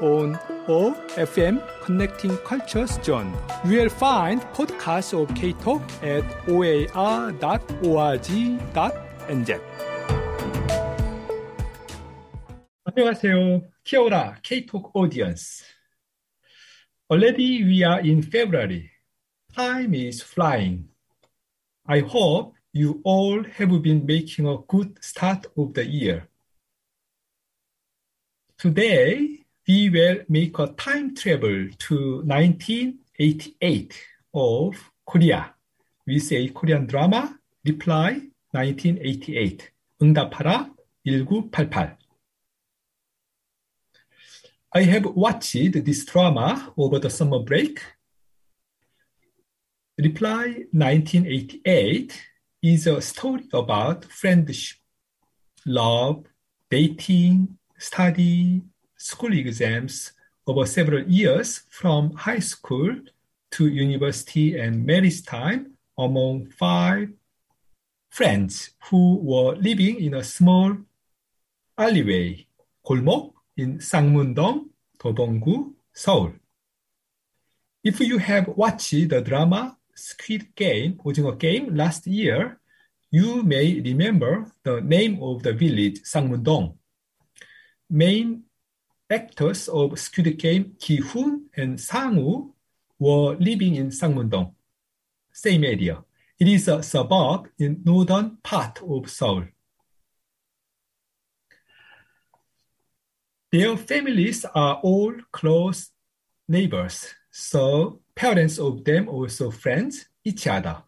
on OFM Connecting Cultures Zone. You will find podcasts of K-Talk at oar.org.nz. 안녕하세요. Kiora K-Talk audience. Already we are in February. Time is flying. I hope you all have been making a good start of the year. Today, we will make a time travel to 1988 of Korea. We say Korean drama, reply 1988. 응답하라 1988. I have watched this drama over the summer break. Reply 1988 is a story about friendship, love, dating, study, school exams over several years from high school to university and marriage time among five friends who were living in a small alleyway, 골목, in Sangmun-dong, Dobong-gu, Seoul. If you have watched the drama Squid Game, 오징어 Game last year, you may remember the name of the village, Sangmun-dong. Main actors of Squid Game, Ki-hoon and Sang-woo, were living in Sangmun-dong, same area. It is a suburb in northern part of Seoul. Their families are all close neighbors, so parents of them also friends each other.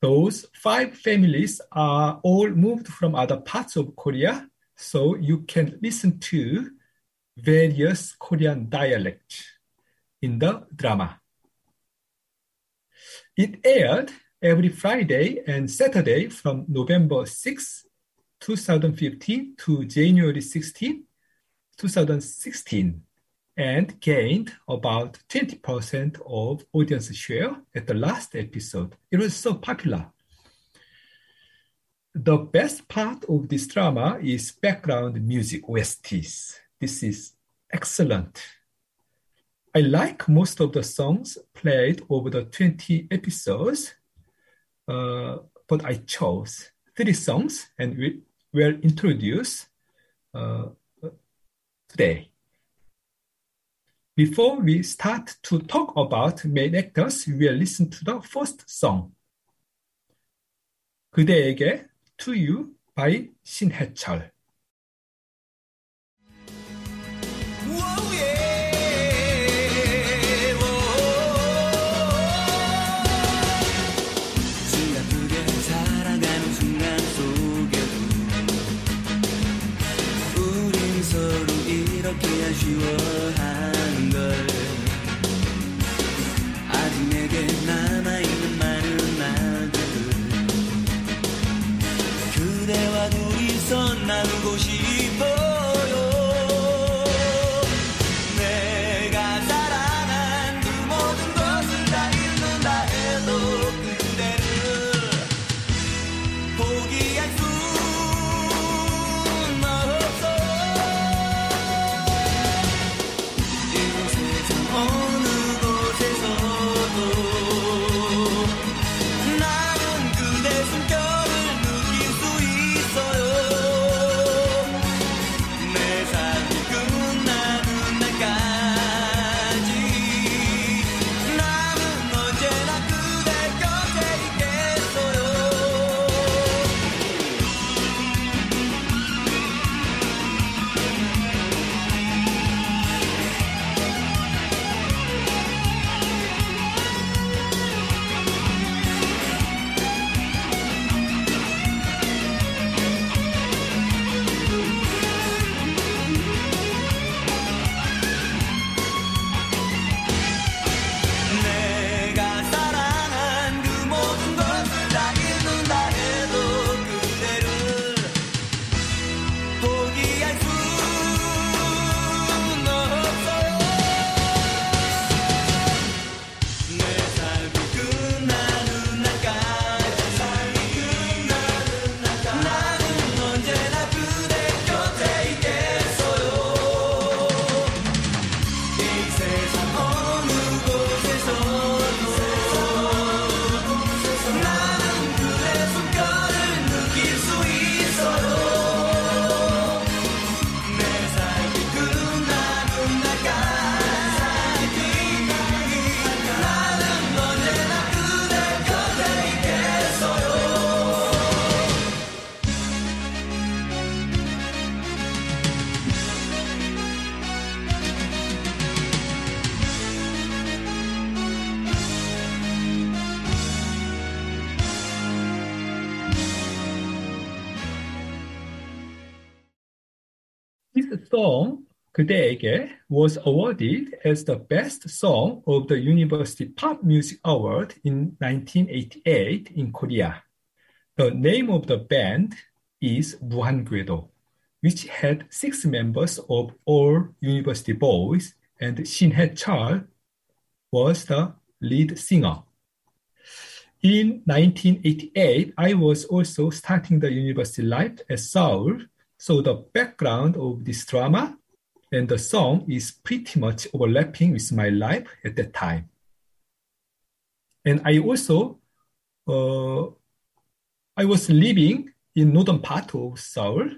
Those five families are all moved from other parts of Korea, so you can listen to various Korean dialects in the drama. It aired every Friday and Saturday from November 6, 2015 to January 16, 2016 and gained about 20% of audience share at the last episode. It was so popular The best part of this drama is background music OSTs. This is excellent. I like most of the songs played over the 20 episodes, uh, but I chose three songs and we will introduce uh, today. Before we start to talk about main actors, we will listen to the first song. 그대에게 To You by 신해철. 숨가 "그대에게" was awarded as the best song of the University Pop Music Award in 1988 in Korea. The name of the band is Muhangwedo, which had six members of all university boys, and Shin Hae-chul was the lead singer. In 1988, I was also starting the university life at Seoul, so the background of this drama and the song is pretty much overlapping with my life at that time. And I also, uh, I was living in northern part of Seoul,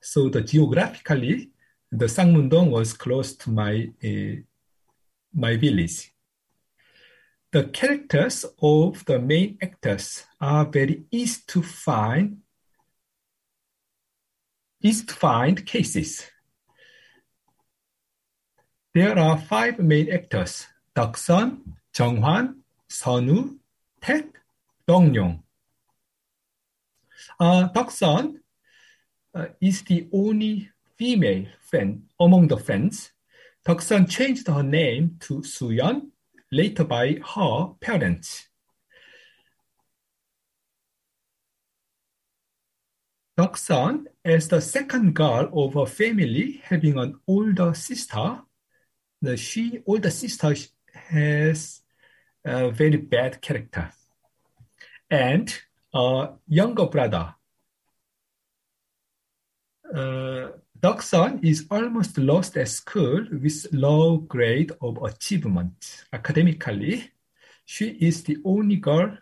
so the geographically, the Sangmun-dong was close to my uh, my village. The characters of the main actors are very easy to find, easy to find cases. There are five main actors: Deoksun, Jeonghwan, Sunwoo, Taek, Dongryong. Uh, Deoksun uh, is the only female friend among the friends. Deoksun changed her name to Suyeon later by her parents. Deoksun, as the second girl of a family having an older sister, the she older sister has a very bad character, and a younger brother. Uh, Deoksun is almost lost at school with low grade of achievement academically. She is the only girl,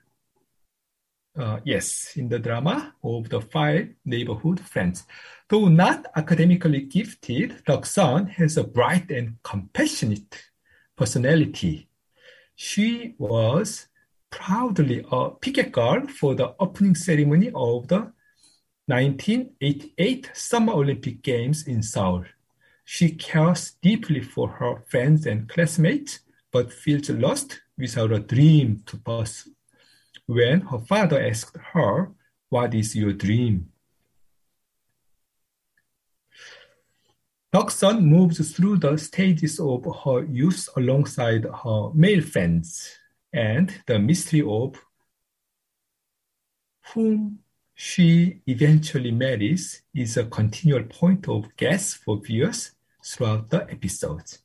uh, yes, in the drama of the five neighborhood friends. Though not academically gifted, Deoksun has a bright and compassionate personality. She was proudly a picket girl for the opening ceremony of the 1988 Summer Olympic Games in Seoul. She cares deeply for her friends and classmates, but feels lost without a dream to pursue. When her father asked her, What is your dream? Deoksun moves through the stages of her youth alongside her male friends, and the mystery of whom she eventually marries is a continual point of guess for viewers throughout the episodes.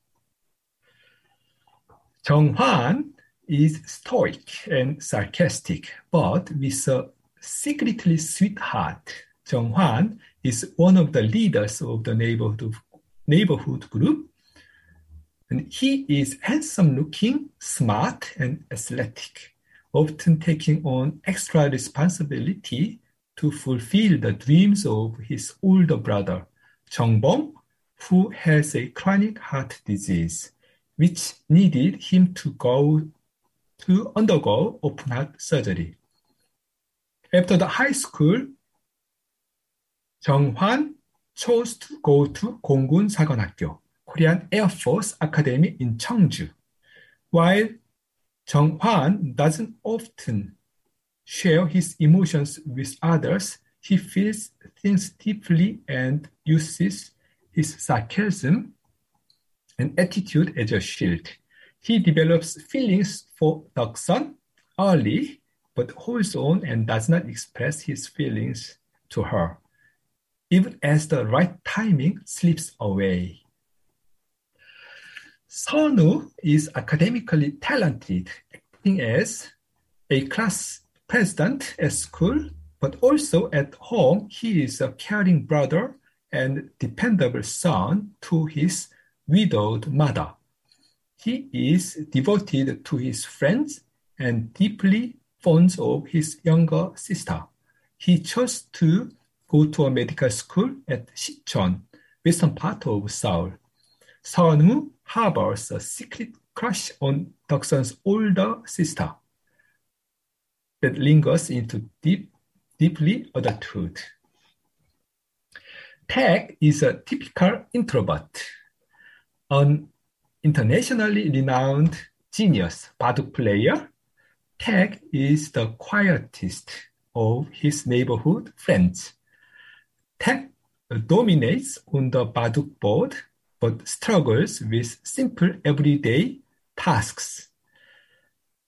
Jeonghwan is stoic and sarcastic, but with a secretly sweet heart. Jeonghwan is one of the leaders of the neighborhood, neighborhood group, and he is handsome looking, smart, and athletic, often taking on extra responsibility to fulfill the dreams of his older brother, Jeongbong, who has a chronic heart disease, which needed him to go to undergo open heart surgery. After the high school, Jeonghwan chose to go to Gonggun Sagon학교, Korean Air Force Academy in Cheongju. While Jeonghwan doesn't often share his emotions with others, he feels things deeply and uses his sarcasm and attitude as a shield. He develops feelings for Deoksun early, but holds on and does not express his feelings to her, even as the right timing slips away. Sunwoo is academically talented, acting as a class president at school, but also at home, he is a caring brother and dependable son to his widowed mother. He is devoted to his friends and deeply fond of his younger sister. He chose to go to a medical school at Sinchon, western part of Seoul. Sunwoo harbors a secret crush on Deoksun's older sister that lingers into deep, deeply adulthood. Taek is a typical introvert, an internationally renowned genius baduk player. Taek is the quietest of his neighborhood friends. Taek dominates on the Baduk board but struggles with simple everyday tasks.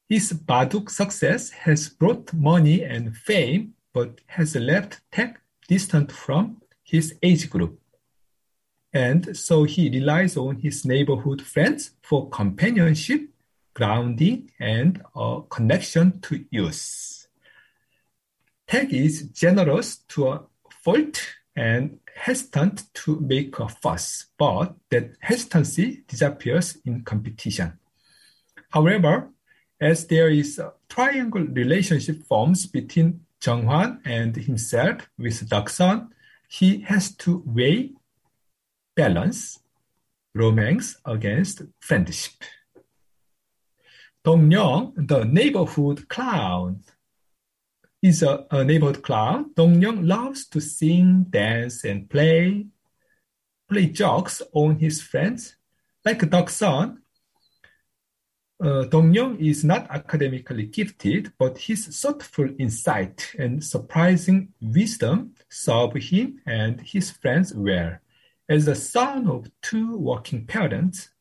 His Baduk success has brought money and fame but has left Taek distant from his age group. And so he relies on his neighborhood friends for companionship, grounding, and a connection to youth. Taek is generous to a fault and hesitant to make a fuss, but that hesitancy disappears in competition. However, as there is a triangle relationship forms between Hwan and himself with Deoksun, he has to weigh balance romance against friendship. Dong the neighborhood clown, is a, a neighborhood clown. Dong loves to sing, dance, and play, play jokes on his friends. Like Deoksun, uh, Dong is not academically gifted, but his thoughtful insight and surprising wisdom serve him and his friends well. As the son of two working parents,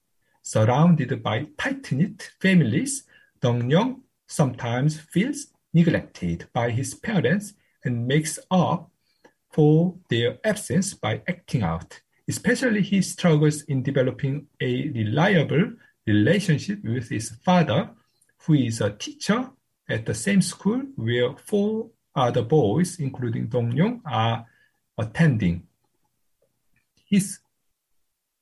surrounded by tight-knit families, Dongryong sometimes feels neglected by his parents and makes up for their absence by acting out. Especially he struggles in developing a reliable relationship with his father, who is a teacher at the same school where four other boys, including Dongryong, are attending. His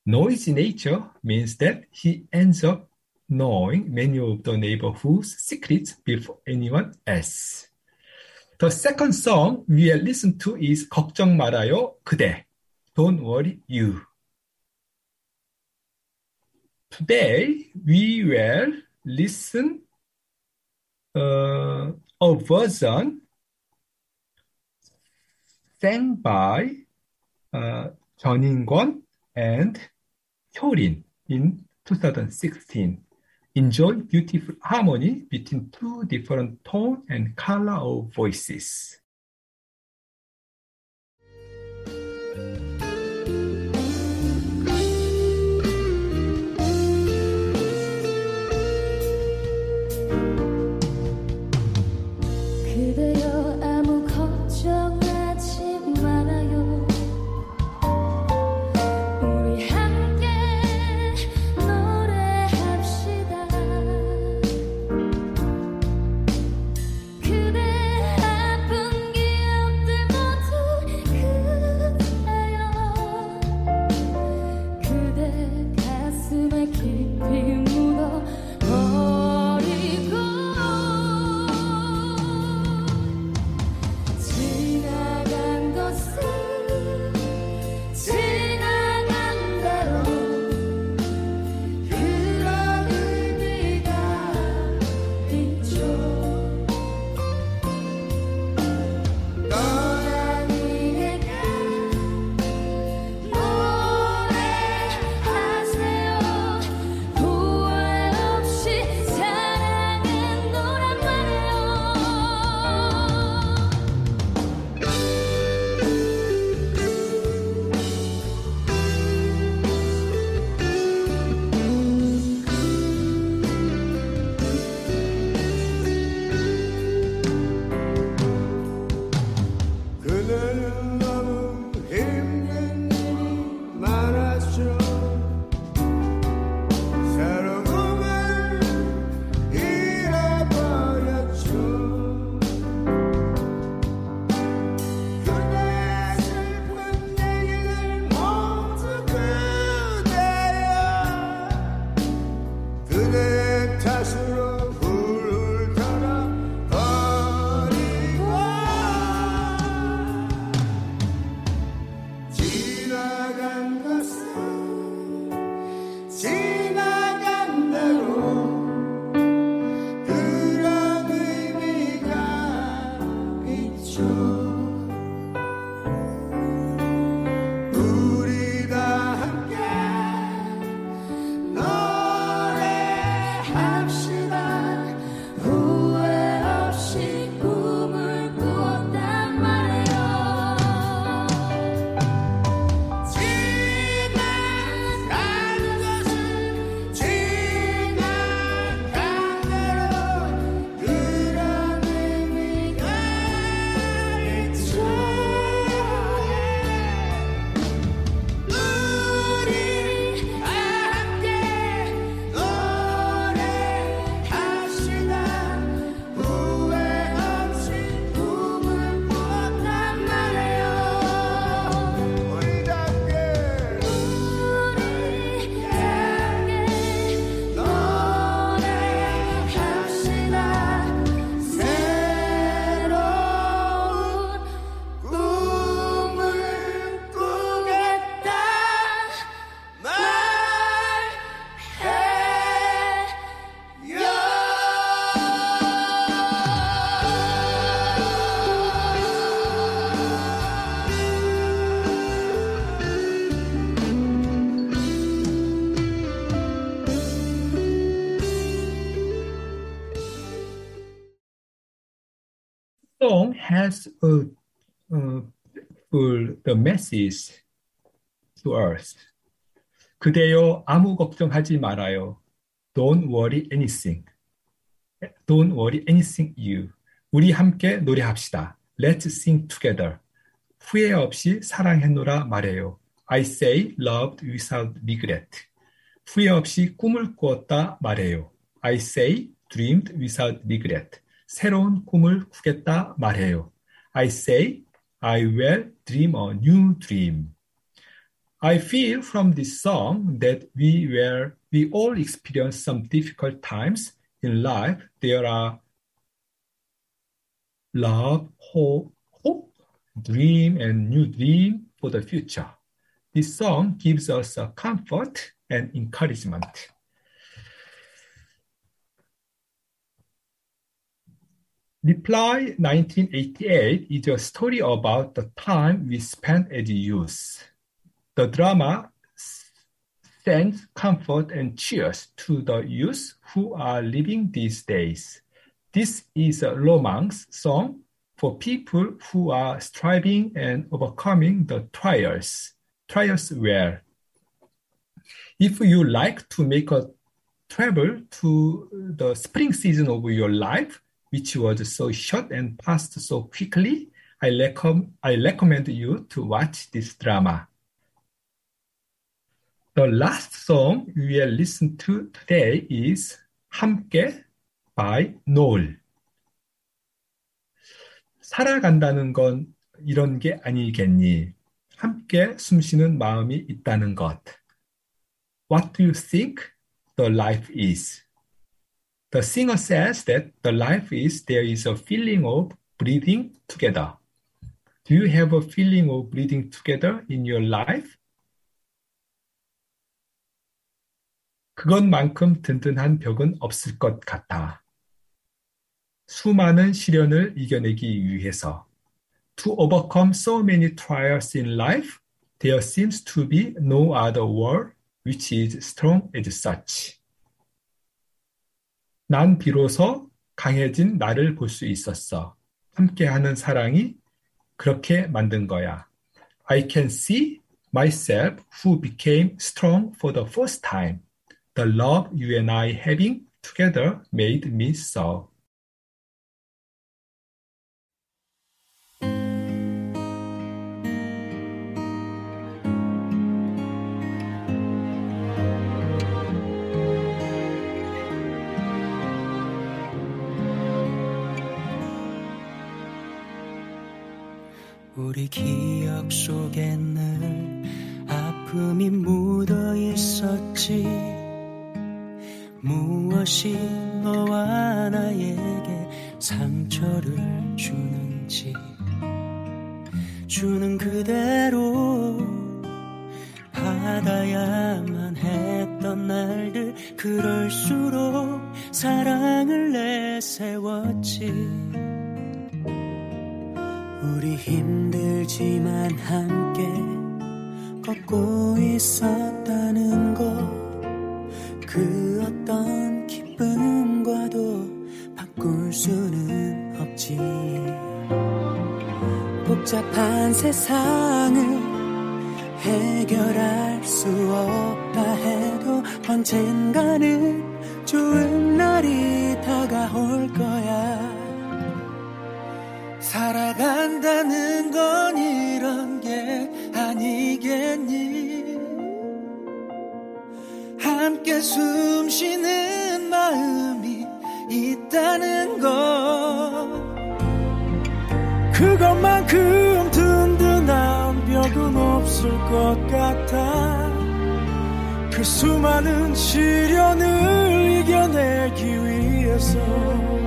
noisy nature means that he ends up knowing many of the neighborhood's secrets before anyone else. The second song we will listen to is 걱정 말아요 그대, Don't Worry You. Today we will listen uh, a version sang by uh, Jeon and Hyorin in 2016 enjoy beautiful harmony between two different tone and color of voices. Song has a, uh, the message to us. 그대여 아무 걱정하지 말아요. Don't worry anything. Don't worry anything you. 우리 함께 노래합시다. Let's sing together. 후회 없이 사랑했노라 말해요. I say loved without regret. 후회 없이 꿈을 꾸었다 말해요. I say dreamed without regret. 새로운 꿈을 꾸겠다 말해요. I say I will dream a new dream. I feel from this song that we were we all experience some difficult times in life. There are love, hope, hope, dream, and new dream for the future. This song gives us a comfort and encouragement. Reply 1988 is a story about the time we spent as youth. The drama sends comfort and cheers to the youth who are living these days. This is a romance song for people who are striving and overcoming the trials. Trials where if you like to make a travel to the spring season of your life, which was so short and passed so quickly, I, recom- I recommend you to watch this drama. The last song we will listen to today is 함께 by Noel. 살아간다는 건 이런 게 아니겠니? 함께 숨쉬는 마음이 있다는 것. What do you think the life is? The singer says that the life is there is a feeling of breathing together. Do you have a feeling of breathing together in your life? 그것만큼 든든한 벽은 없을 것 같아. 수많은 시련을 이겨내기 위해서. To overcome so many trials in life, there seems to be no other word which is strong as such. 난 비로소 강해진 나를 볼 수 있었어. 함께하는 사랑이 그렇게 만든 거야. I can see myself who became strong for the first time. The love you and I having together made me so. 우리 기억 속에 늘 아픔이 묻어 있었지. 무엇이 너와 나에게 상처를 주는지. 주는 그대로 받아야만 했던 날들. 그럴수록 사랑을 내세웠지 우리 힘들지만 함께 걷고 있었다는 것. 그 어떤 기쁨과도 바꿀 수는 없지. 복잡한 세상을 해결할 수 없다 해도 언젠가는 좋은 날이 다가올 거야 살아간다는 건 이런 게 아니겠니? 함께 숨 쉬는 마음이 있다는 것. 그것만큼 든든한 벽은 없을 것 같아. 그 수많은 시련을 이겨내기 위해서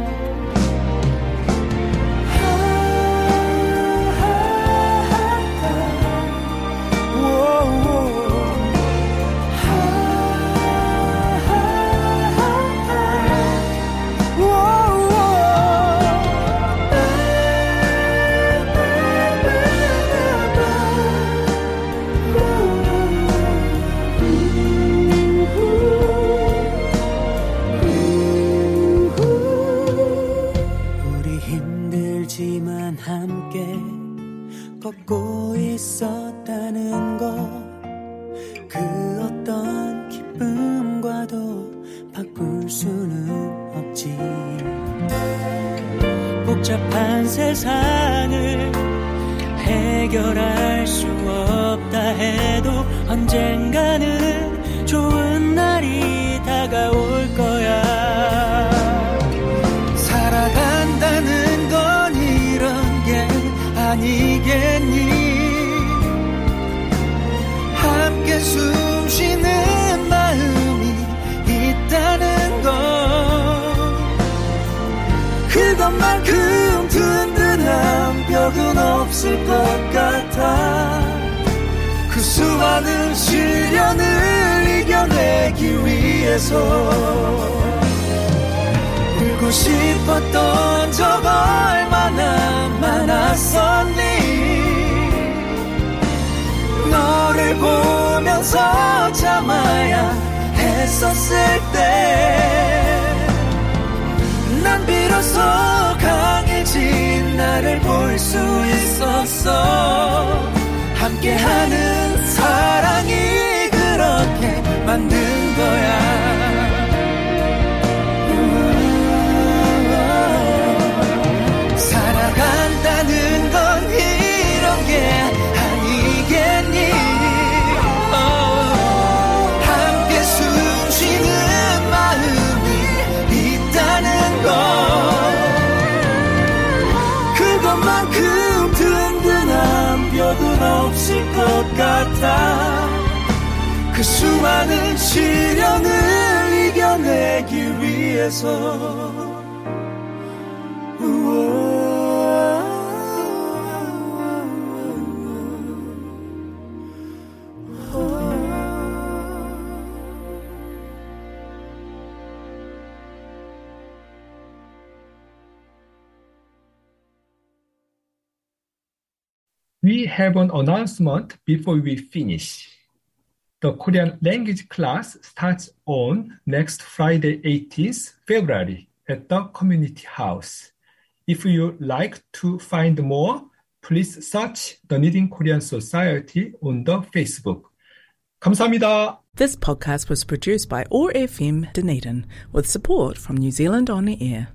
좋은 날이 다가올 거야. 살아간다는 건 이런 게 아니겠니? 함께 숨 쉬는 마음이 있다는 것 그것만큼 든든한 벽은 없을 것 같아. 그 수많은 시련을 위해서 울고 싶었던 적 얼마나 많았었니? 너를 보면서 참아야 했었을 때 난 비로소 강해진 나를 볼 수 있었어. 함께하는 사랑이 만든 거야. 살아간다는 건 이런 게 아니겠니? 어, 함께 숨 쉬는 마음이 있다는 것 그것만큼 든든한 벽은 없을 것 같아. 그 수많은 시련을 이겨내기 위해서 We have an announcement before we finish. The Korean language class starts on next Friday, 18th February at the community house. If you like to find more, please search the Dunedin Korean Society on the Facebook. 감사합니다. This podcast was produced by OAR FM Dunedin with support from New Zealand On the Air.